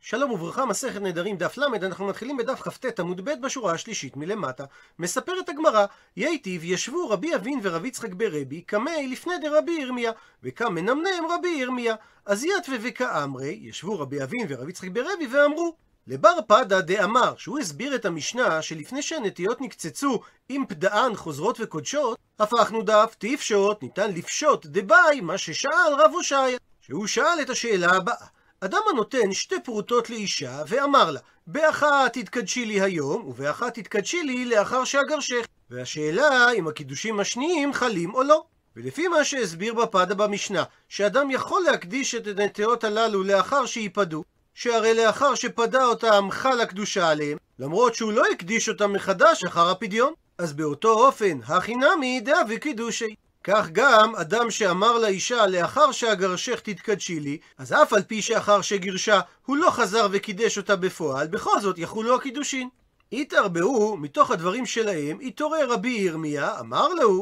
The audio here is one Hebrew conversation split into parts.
שלום וברכה, מסכת נדרים דף ל', אנחנו מתחילים בדף כ"ט עמוד ב' בשורה השלישית מלמטה. מספרת הגמרא, ייטיב ישבו רבי אבין ורבי יצחק ברבי, קמי לפני דרבי ירמיה, וקם מנמנם רבי ירמיה. אז יתווה וכאמרי, ישבו רבי אבין ורבי יצחק ברבי ואמרו, לבר פדה דאמר, שהוא הסביר את המשנה שלפני שהנטיות נקצצו עם פדאן חוזרות וקודשות, הפכנו דף תפשוט, ניתן לפשוט דבאי, מה ששאל רב הושעיה, שהוא שאל את השאלה הבאה. אדם הנותן שתי פרוטות לאישה, ואמר לה, באחת תתקדשי לי היום, ובאחת תתקדשי לי לאחר שאגרשך. והשאלה אם הקידושים השניים חלים או לא. ולפי מה שהסביר בפדה במשנה, שאדם יכול להקדיש את הנטיעות הללו לאחר שייפדו, שהרי לאחר שפדה אותם חל הקדושה עליהם, למרות שהוא לא הקדיש אותם מחדש אחר הפדיון. אז באותו אופן, הכי נמי דאבי קידושי. כך גם אדם שאמר לאישה לאחר שאגרשך תתקדשי לי, אז אף על פי שאחר שגירשה הוא לא חזר וקידש אותה בפועל, בכל זאת יחולו הקידושין. התערבהו מתוך הדברים שלהם, התעורר רבי ירמיה, אמר לו,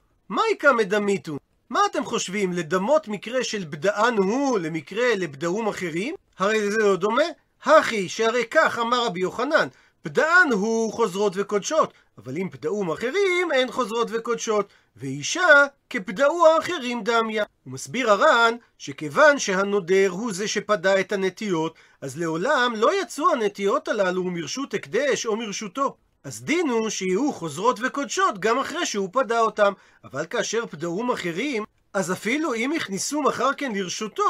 איכא מדמיתו? מה אתם חושבים, לדמות מקרה של בדען הוא למקרה לבדאום אחרים? הרי זה לא דומה. הכי, שהרי כך אמר רבי יוחנן, פדען הוא חוזרות וקודשות, אבל אם פדאום אחרים אין חוזרות וקודשות, ואישה כפדאו האחרים דמיה. הוא מסביר הר"ן שכיוון שהנודר הוא זה שפדה את הנטיות, אז לעולם לא יצאו הנטיות הללו מרשות הקדש או מרשותו. אז דין הוא שיהיו חוזרות וקודשות גם אחרי שהוא פדה אותם, אבל כאשר פדאום אחרים, אז אפילו אם הכניסום אחר כן לרשותו,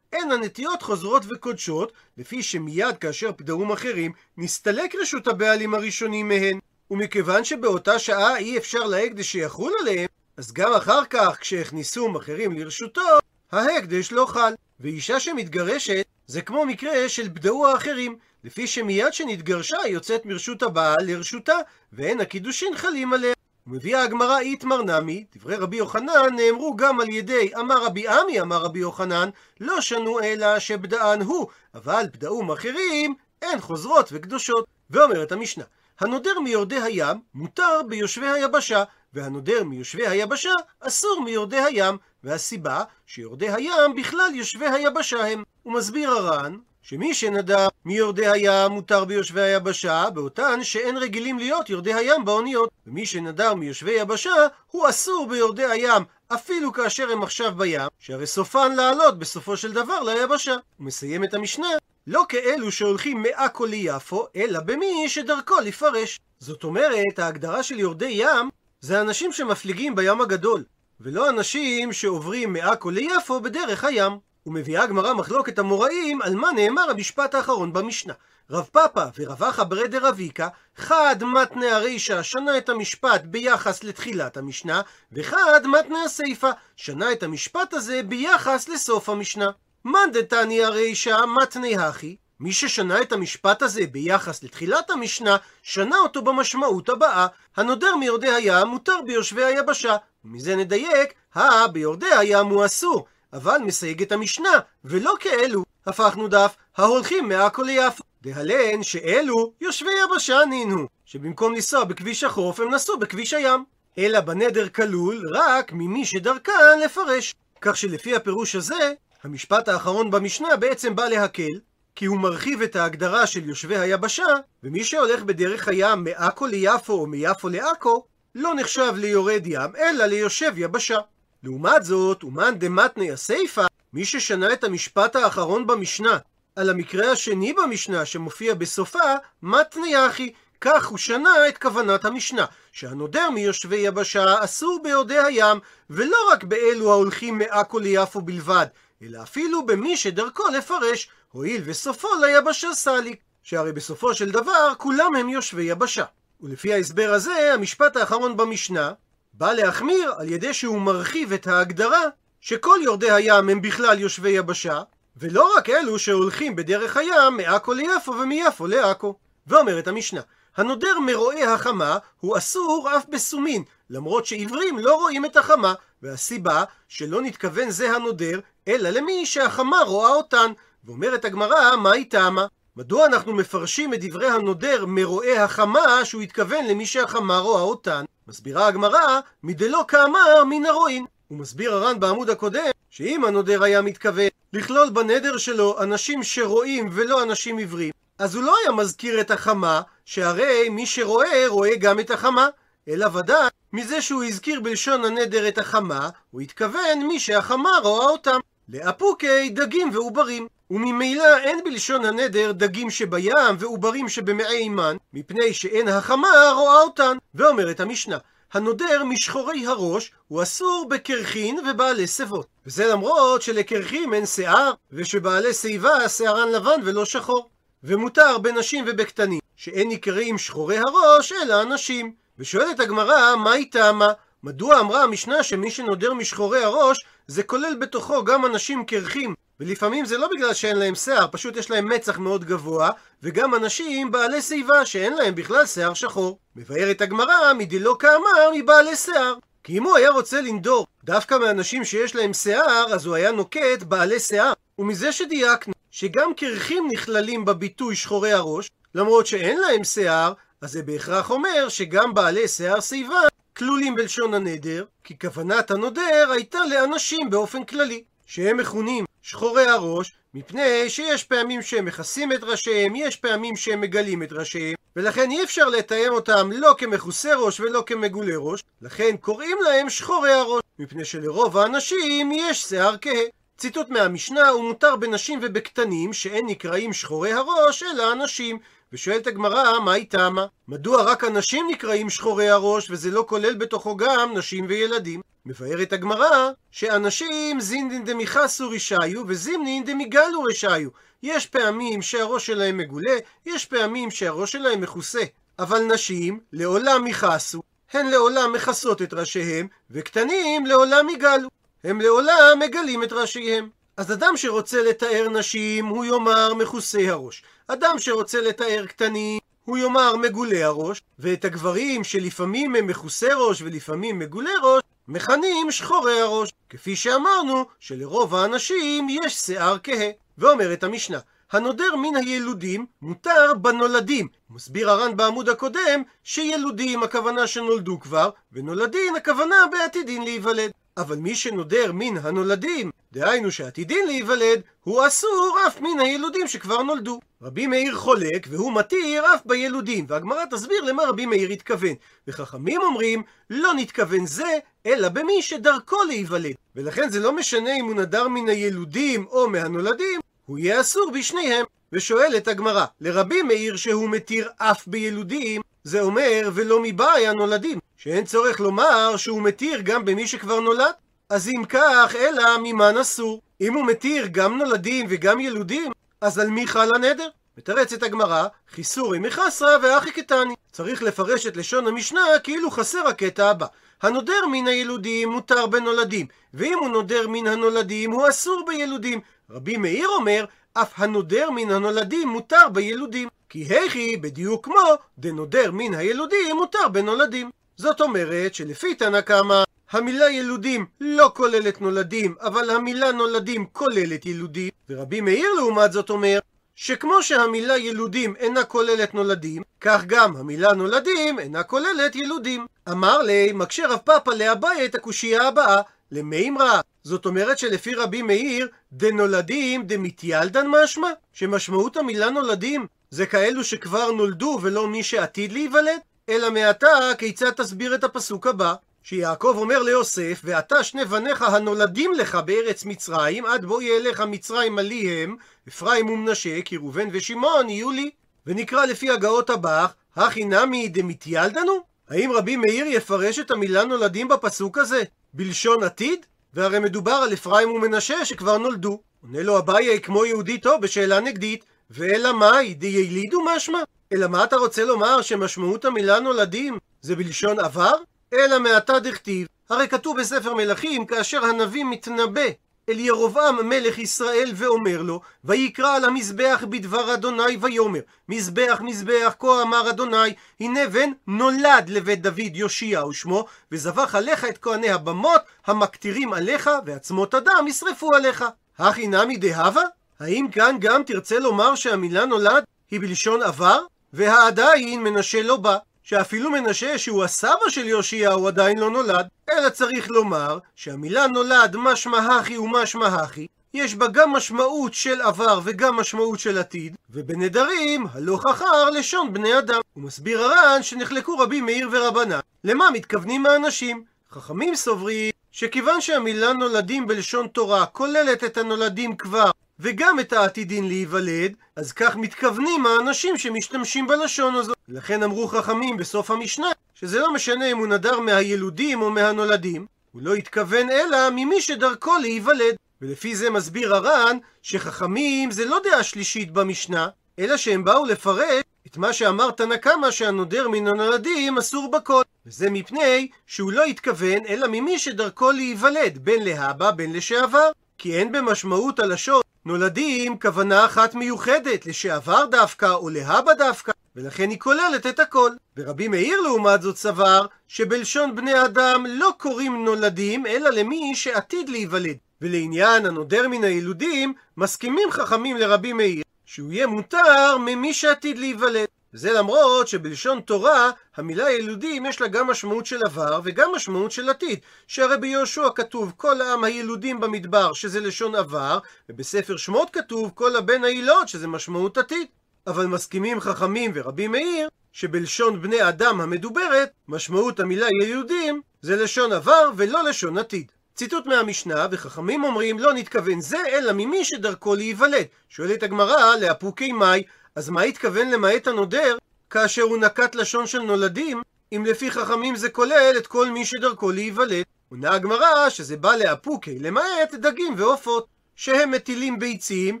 אין הנטיות חוזרות וקודשות, לפי שמיד כאשר פדאום אחרים, נסתלק רשות הבעלים הראשונים מהן. ומכיוון שבאותה שעה אי אפשר להקדש שיחול עליהם, אז גם אחר כך, כשהכניסום אחרים לרשותו, ההקדש לא חל. ואישה שמתגרשת, זה כמו מקרה של בדאו האחרים, לפי שמיד שנתגרשה יוצאת מרשות הבעל לרשותה, ואין הקידושין חלים עליה. ומביאה הגמרא איתמר נמי, דברי רבי יוחנן נאמרו גם על ידי אמר רבי עמי אמר רבי יוחנן, לא שנו אלא שבדען הוא, אבל בדאום אחרים אין חוזרות וקדושות. ואומרת המשנה, הנודר מיורדי הים מותר ביושבי היבשה, והנודר מיושבי היבשה אסור מיורדי הים, והסיבה שיורדי הים בכלל יושבי היבשה הם. הוא מסביר הר"ן שמי שנדר מיורדי הים מותר ביושבי היבשה, באותן שאין רגילים להיות יורדי הים באוניות. ומי שנדר מיושבי יבשה, הוא אסור ביורדי הים, אפילו כאשר הם עכשיו בים, שהרי סופן לעלות בסופו של דבר ליבשה. הוא מסיים את המשנה, לא כאלו שהולכים מעכו ליפו, אלא במי שדרכו לפרש. זאת אומרת, ההגדרה של יורדי ים זה אנשים שמפליגים בים הגדול, ולא אנשים שעוברים מעכו ליפו בדרך הים. ומביאה הגמרא מחלוקת המוראים על מה נאמר המשפט האחרון במשנה. רב פאפא ורב אחא ברי דרביקה, חד מתנה הרישא שנה את המשפט ביחס לתחילת המשנה, וחד מתנה הסיפא שנה את המשפט הזה ביחס לסוף המשנה. מאן דתני הרישא מתנה הכי, מי ששנה את המשפט הזה ביחס לתחילת המשנה, שנה אותו במשמעות הבאה, הנודר מיורדי הים מותר ביושבי היבשה. ומזה נדייק, הא ביורדי הים הוא אסור, אבל מסייג את המשנה, ולא כאלו. הפכנו דף, ההולכים מעכו ליפו. דהלן שאלו יושבי יבשה נינו, שבמקום לנסוע בכביש החוף הם נסעו בכביש הים. אלא בנדר כלול רק ממי שדרכן לפרש. כך שלפי הפירוש הזה, המשפט האחרון במשנה בעצם בא להקל, כי הוא מרחיב את ההגדרה של יושבי היבשה, ומי שהולך בדרך הים מעכו ליפו או מיפו לעכו, לא נחשב ליורד ים, אלא ליושב יבשה. לעומת זאת, אומן דמתני הסיפא, מי ששנה את המשפט האחרון במשנה, על המקרה השני במשנה שמופיע בסופה, מתני אחי, כך הוא שנה את כוונת המשנה, שהנודר מיושבי יבשה אסור ביורדי הים, ולא רק באלו ההולכים מעכו ליפו בלבד, אלא אפילו במי שדרכו לפרש, הואיל וסופו ליבשה סליק, שהרי בסופו של דבר כולם הם יושבי יבשה. ולפי ההסבר הזה, המשפט האחרון במשנה, בא להחמיר על ידי שהוא מרחיב את ההגדרה שכל יורדי הים הם בכלל יושבי יבשה, ולא רק אלו שהולכים בדרך הים מעכו ליפו ומיפו לעכו. ואומרת המשנה, הנודר מרועי החמה הוא אסור אף בסומין, למרות שעיוורים לא רואים את החמה, והסיבה שלא נתכוון זה הנודר, אלא למי שהחמה רואה אותן. ואומרת הגמרא, מה היא טעמה? מדוע אנחנו מפרשים את דברי הנודר מרועי החמה שהוא התכוון למי שהחמה רואה אותן? מסבירה הגמרא, מדלא כאמר מן הרועין. הוא מסביר הר"ן בעמוד הקודם, שאם הנודר היה מתכוון לכלול בנדר שלו אנשים שרואים ולא אנשים עיוורים, אז הוא לא היה מזכיר את החמה, שהרי מי שרואה, רואה גם את החמה. אלא ודאי, מזה שהוא הזכיר בלשון הנדר את החמה, הוא התכוון מי שהחמה רואה אותם. לאפוקי דגים ועוברים. וממילא אין בלשון הנדר דגים שבים ועוברים שבמעי אימן, מפני שאין החמה רואה אותן. ואומרת המשנה, הנודר משחורי הראש הוא אסור בקרחין ובעלי שיבות. וזה למרות שלקרחים אין שיער, ושבעלי שיבה שערן לבן ולא שחור. ומותר בנשים ובקטנים, שאין נקראים שחורי הראש, אלא הנשים. ושואלת הגמרא, מה היא טעמה? מדוע אמרה המשנה שמי שנודר משחורי הראש, זה כולל בתוכו גם אנשים קרחים, ולפעמים זה לא בגלל שאין להם שיער, פשוט יש להם מצח מאוד גבוה, וגם אנשים בעלי שיבה שאין להם בכלל שיער שחור. מבארת הגמרא, מדלא כאמר מבעלי שיער. כי אם הוא היה רוצה לנדור דווקא מאנשים שיש להם שיער, אז הוא היה נוקט בעלי שיער. ומזה שדייקנו שגם קרחים נכללים בביטוי שחורי הראש, למרות שאין להם שיער, אז זה בהכרח אומר שגם בעלי שיער שיבה כלולים בלשון הנדר, כי כוונת הנודר הייתה לאנשים באופן כללי, שהם מכונים שחורי הראש, מפני שיש פעמים שהם מכסים את ראשיהם, יש פעמים שהם מגלים את ראשיהם, ולכן אי אפשר לתאם אותם לא כמכוסי ראש ולא כמגולי ראש, לכן קוראים להם שחורי הראש, מפני שלרוב האנשים יש שיער כהה. ציטוט מהמשנה, הוא מותר בנשים ובקטנים שאין נקראים שחורי הראש, אלא אנשים. ושואלת הגמרא, מה היא טעמה? מדוע רק אנשים נקראים שחורי הראש, וזה לא כולל בתוכו גם נשים וילדים? מבארת הגמרא, שאנשים זינדין דמיכסו רשעיו, וזימנין דמיגלו רשעיו. יש פעמים שהראש שלהם מגולה, יש פעמים שהראש שלהם מכוסה. אבל נשים לעולם יכסו, הן לעולם מכסות את ראשיהם, וקטנים לעולם יגלו. הם לעולם מגלים את ראשיהם. אז אדם שרוצה לתאר נשים, הוא יאמר מכוסי הראש. אדם שרוצה לתאר קטנים, הוא יאמר מגולי הראש, ואת הגברים שלפעמים הם מכוסי ראש ולפעמים מגולי ראש, מכנים שחורי הראש. כפי שאמרנו, שלרוב האנשים יש שיער כהה. ואומרת המשנה, הנודר מן הילודים מותר בנולדים. מסביר הר"ן בעמוד הקודם שילודים הכוונה שנולדו כבר, ונולדין הכוונה בעתידין להיוולד. אבל מי שנודר מן הנולדים, דהיינו שעתידין להיוולד, הוא אסור אף מן הילודים שכבר נולדו. רבי מאיר חולק, והוא מתיר אף בילודים, והגמרא תסביר למה רבי מאיר התכוון. וחכמים אומרים, לא נתכוון זה, אלא במי שדרכו להיוולד. ולכן זה לא משנה אם הוא נדר מן הילודים או מהנולדים, הוא יהיה אסור בשניהם. ושואלת הגמרא, לרבי מאיר שהוא מתיר אף בילודים, זה אומר ולא מבאי הנולדים, שאין צורך לומר שהוא מתיר גם במי שכבר נולד. אז אם כך, אלא ממן אסור. אם הוא מתיר גם נולדים וגם ילודים, אז על מי חל הנדר? מתרצת הגמרא, חיסורי מחסרא ואחי קטני. צריך לפרש את לשון המשנה כאילו חסר הקטע הבא. הנודר מן הילודים מותר בנולדים, ואם הוא נודר מן הנולדים הוא אסור בילודים. רבי מאיר אומר, אף הנודר מן הנולדים מותר בילודים. כי היכי בדיוק כמו דנודר מן הילודים מותר בנולדים. זאת אומרת שלפי תנא קמא המילה ילודים לא כוללת נולדים, אבל המילה נולדים כוללת ילודים, ורבי מאיר לעומת זאת אומר שכמו שהמילה ילודים אינה כוללת נולדים, כך גם המילה נולדים אינה כוללת ילודים. אמר לי, מקשה רב פאפא לאביי את הקושייה הבאה, למימרא. זאת אומרת שלפי רבי מאיר, דנולדים דמתיילדן משמע? שמשמעות המילה נולדים זה כאלו שכבר נולדו ולא מי שעתיד להיוולד? אלא מעתה כיצד תסביר את הפסוק הבא? שיעקב אומר ליוסף, ואתה שני בניך הנולדים לך בארץ מצרים, עד בואי אליך מצרים עלי הם, אפרים ומנשה, כי ראובן ושמעון יהיו לי. ונקרא לפי הגאות הבך, הכי נמי דמתיילדנו? האם רבי מאיר יפרש את המילה נולדים בפסוק הזה בלשון עתיד? והרי מדובר על אפרים ומנשה שכבר נולדו. עונה לו אביי כמו יהודי טוב בשאלה נגדית, ואלא מאי דיילידו משמע? אלא מה אתה רוצה לומר שמשמעות המילה נולדים זה בלשון עבר? אלא מעתה דכתיב, הרי כתוב בספר מלכים כאשר הנביא מתנבא אל ירבעם מלך ישראל ואומר לו, ויקרא על המזבח בדבר אדוני ויאמר, מזבח מזבח כה אמר אדוני, הנה בן נולד לבית דוד יאשיהו ושמו, וזבח עליך את כהני הבמות המקטירים עליך, ועצמות אדם ישרפו עליך. הכי נמי דהבה? האם כאן גם תרצה לומר שהמילה נולד היא בלשון עבר? והעדיין מנשה לא בא. שאפילו מנשה שהוא הסבא של יאשיהו עדיין לא נולד, אלא צריך לומר שהמילה נולד משמע הכי ומשמע הכי, יש בה גם משמעות של עבר וגם משמעות של עתיד, ובנדרים הלוך אחר לשון בני אדם. הוא מסביר הר"ן שנחלקו רבי מאיר ורבנן. למה מתכוונים האנשים? חכמים סוברים שכיוון שהמילה נולדים בלשון תורה כוללת את הנולדים כבר וגם את העתידין להיוולד, אז כך מתכוונים האנשים שמשתמשים בלשון הזו. לכן אמרו חכמים בסוף המשנה, שזה לא משנה אם הוא נדר מהילודים או מהנולדים, הוא לא התכוון אלא ממי שדרכו להיוולד. ולפי זה מסביר הר"ן שחכמים זה לא דעה שלישית במשנה, אלא שהם באו לפרש את מה שאמר תנא קמא שהנודר מן הנולדים אסור בכל. וזה מפני שהוא לא התכוון אלא ממי שדרכו להיוולד, בין להבא בין לשעבר. כי אין במשמעות הלשון נולדים כוונה אחת מיוחדת, לשעבר דווקא או להבא דווקא, ולכן היא כוללת את הכל. ורבי מאיר לעומת זאת סבר שבלשון בני אדם לא קוראים נולדים אלא למי שעתיד להיוולד. ולעניין הנודר מן הילודים, מסכימים חכמים לרבי מאיר שהוא יהיה מותר ממי שעתיד להיוולד. וזה למרות שבלשון תורה, המילה ילודים יש לה גם משמעות של עבר וגם משמעות של עתיד. שהרי ביהושע כתוב כל העם הילודים במדבר, שזה לשון עבר, ובספר שמות כתוב כל הבן הילות, שזה משמעות עתיד. אבל מסכימים חכמים ורבי מאיר, שבלשון בני אדם המדוברת, משמעות המילה ילודים זה לשון עבר ולא לשון עתיד. ציטוט מהמשנה, וחכמים אומרים לא נתכוון זה, אלא ממי שדרכו להיוולד. שואלת הגמרא, לאפוקי מאי, אז מה התכוון למעט הנודר, כאשר הוא נקט לשון של נולדים, אם לפי חכמים זה כולל את כל מי שדרכו להיוולד? עונה הגמרא שזה בא לאפוקי, למעט דגים ועופות, שהם מטילים ביצים,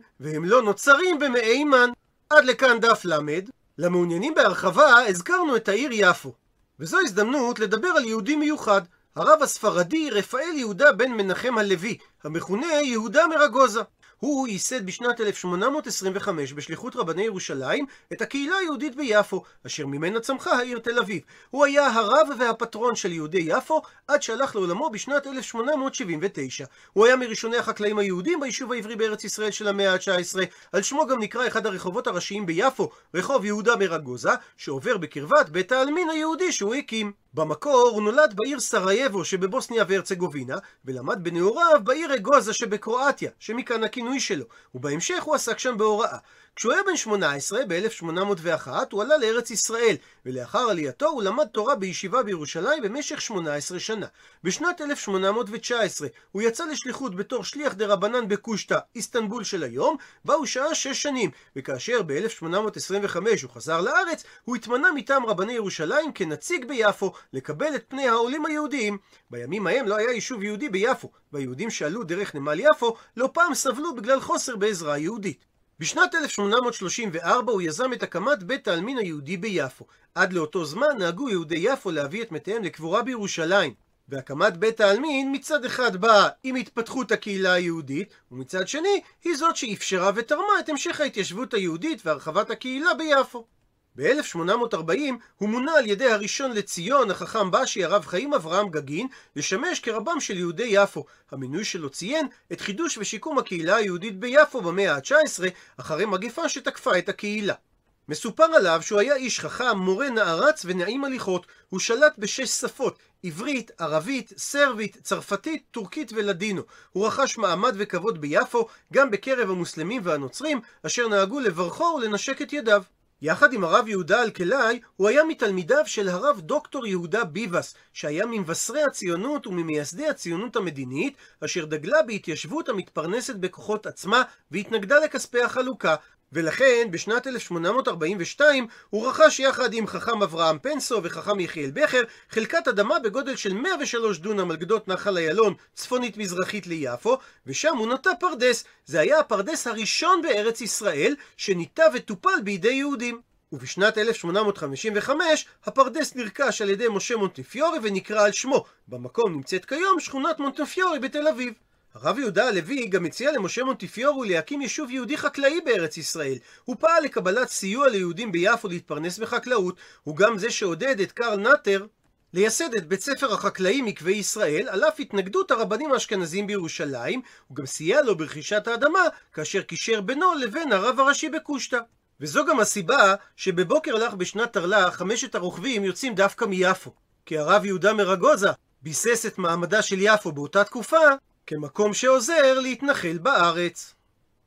והם לא נוצרים במעי מן. עד לכאן דף ל', למעוניינים בהרחבה הזכרנו את העיר יפו. וזו הזדמנות לדבר על יהודי מיוחד, הרב הספרדי רפאל יהודה בן מנחם הלוי, המכונה יהודה מרגוזה. הוא ייסד בשנת 1825 בשליחות רבני ירושלים את הקהילה היהודית ביפו, אשר ממנה צמחה העיר תל אביב. הוא היה הרב והפטרון של יהודי יפו עד שהלך לעולמו בשנת 1879. הוא היה מראשוני החקלאים היהודים ביישוב העברי בארץ ישראל של המאה ה-19. על שמו גם נקרא אחד הרחובות הראשיים ביפו, רחוב יהודה מרגוזה, שעובר בקרבת בית העלמין היהודי שהוא הקים. במקור הוא נולד בעיר סרייבו שבבוסניה והרצגובינה, ולמד בנעוריו בעיר אגוזה שבקרואטיה, שמכאן הכינוי שלו, ובהמשך הוא עסק שם בהוראה. כשהוא היה בן 18, ב-1801, הוא עלה לארץ ישראל, ולאחר עלייתו הוא למד תורה בישיבה בירושלים במשך 18 שנה. בשנת 1819 הוא יצא לשליחות בתור שליח דה רבנן בקושטא, איסטנבול של היום, בה הוא שהה 6 שנים, וכאשר ב-1825 הוא חזר לארץ, הוא התמנה מטעם רבני ירושלים כנציג ביפו, לקבל את פני העולים היהודיים. בימים ההם לא היה יישוב יהודי ביפו, והיהודים שעלו דרך נמל יפו לא פעם סבלו בגלל חוסר בעזרה יהודית. בשנת 1834 הוא יזם את הקמת בית העלמין היהודי ביפו. עד לאותו זמן נהגו יהודי יפו להביא את מתיהם לקבורה בירושלים. והקמת בית העלמין מצד אחד באה עם התפתחות הקהילה היהודית, ומצד שני היא זאת שאפשרה ותרמה את המשך ההתיישבות היהודית והרחבת הקהילה ביפו. ב-1840 הוא מונה על ידי הראשון לציון, החכם בשי, הרב חיים אברהם גגין, לשמש כרבם של יהודי יפו. המינוי שלו ציין את חידוש ושיקום הקהילה היהודית ביפו במאה ה-19, אחרי מגפה שתקפה את הקהילה. מסופר עליו שהוא היה איש חכם, מורה נערץ ונעים הליכות. הוא שלט בשש שפות, עברית, ערבית, סרבית, צרפתית, טורקית ולדינו. הוא רכש מעמד וכבוד ביפו, גם בקרב המוסלמים והנוצרים, אשר נהגו לברכו ולנשק את ידיו. יחד עם הרב יהודה אלקלעי, הוא היה מתלמידיו של הרב דוקטור יהודה ביבס, שהיה ממבשרי הציונות וממייסדי הציונות המדינית, אשר דגלה בהתיישבות המתפרנסת בכוחות עצמה, והתנגדה לכספי החלוקה, ולכן בשנת 1842 הוא רכש יחד עם חכם אברהם פנסו וחכם יחיאל בכר חלקת אדמה בגודל של 103 דונם על גדות נחל איילון צפונית מזרחית ליפו ושם הוא נטע פרדס. זה היה הפרדס הראשון בארץ ישראל שניטע וטופל בידי יהודים. ובשנת 1855 הפרדס נרכש על ידי משה מונטיפיורי ונקרא על שמו. במקום נמצאת כיום שכונת מונטיפיורי בתל אביב. הרב יהודה הלוי גם הציע למשה מונטיפיורו להקים יישוב יהודי חקלאי בארץ ישראל. הוא פעל לקבלת סיוע ליהודים ביפו להתפרנס בחקלאות, הוא גם זה שעודד את קרל נאטר לייסד את בית ספר החקלאי מקווה ישראל, על אף התנגדות הרבנים האשכנזים בירושלים, הוא גם סייע לו ברכישת האדמה, כאשר קישר בינו לבין הרב הראשי בקושטא. וזו גם הסיבה שבבוקר לך בשנת תרל"ח חמשת הרוכבים יוצאים דווקא מיפו. כי הרב יהודה מרגוזה ביסס את מעמדה של יפו באותה תקופה כמקום שעוזר להתנחל בארץ.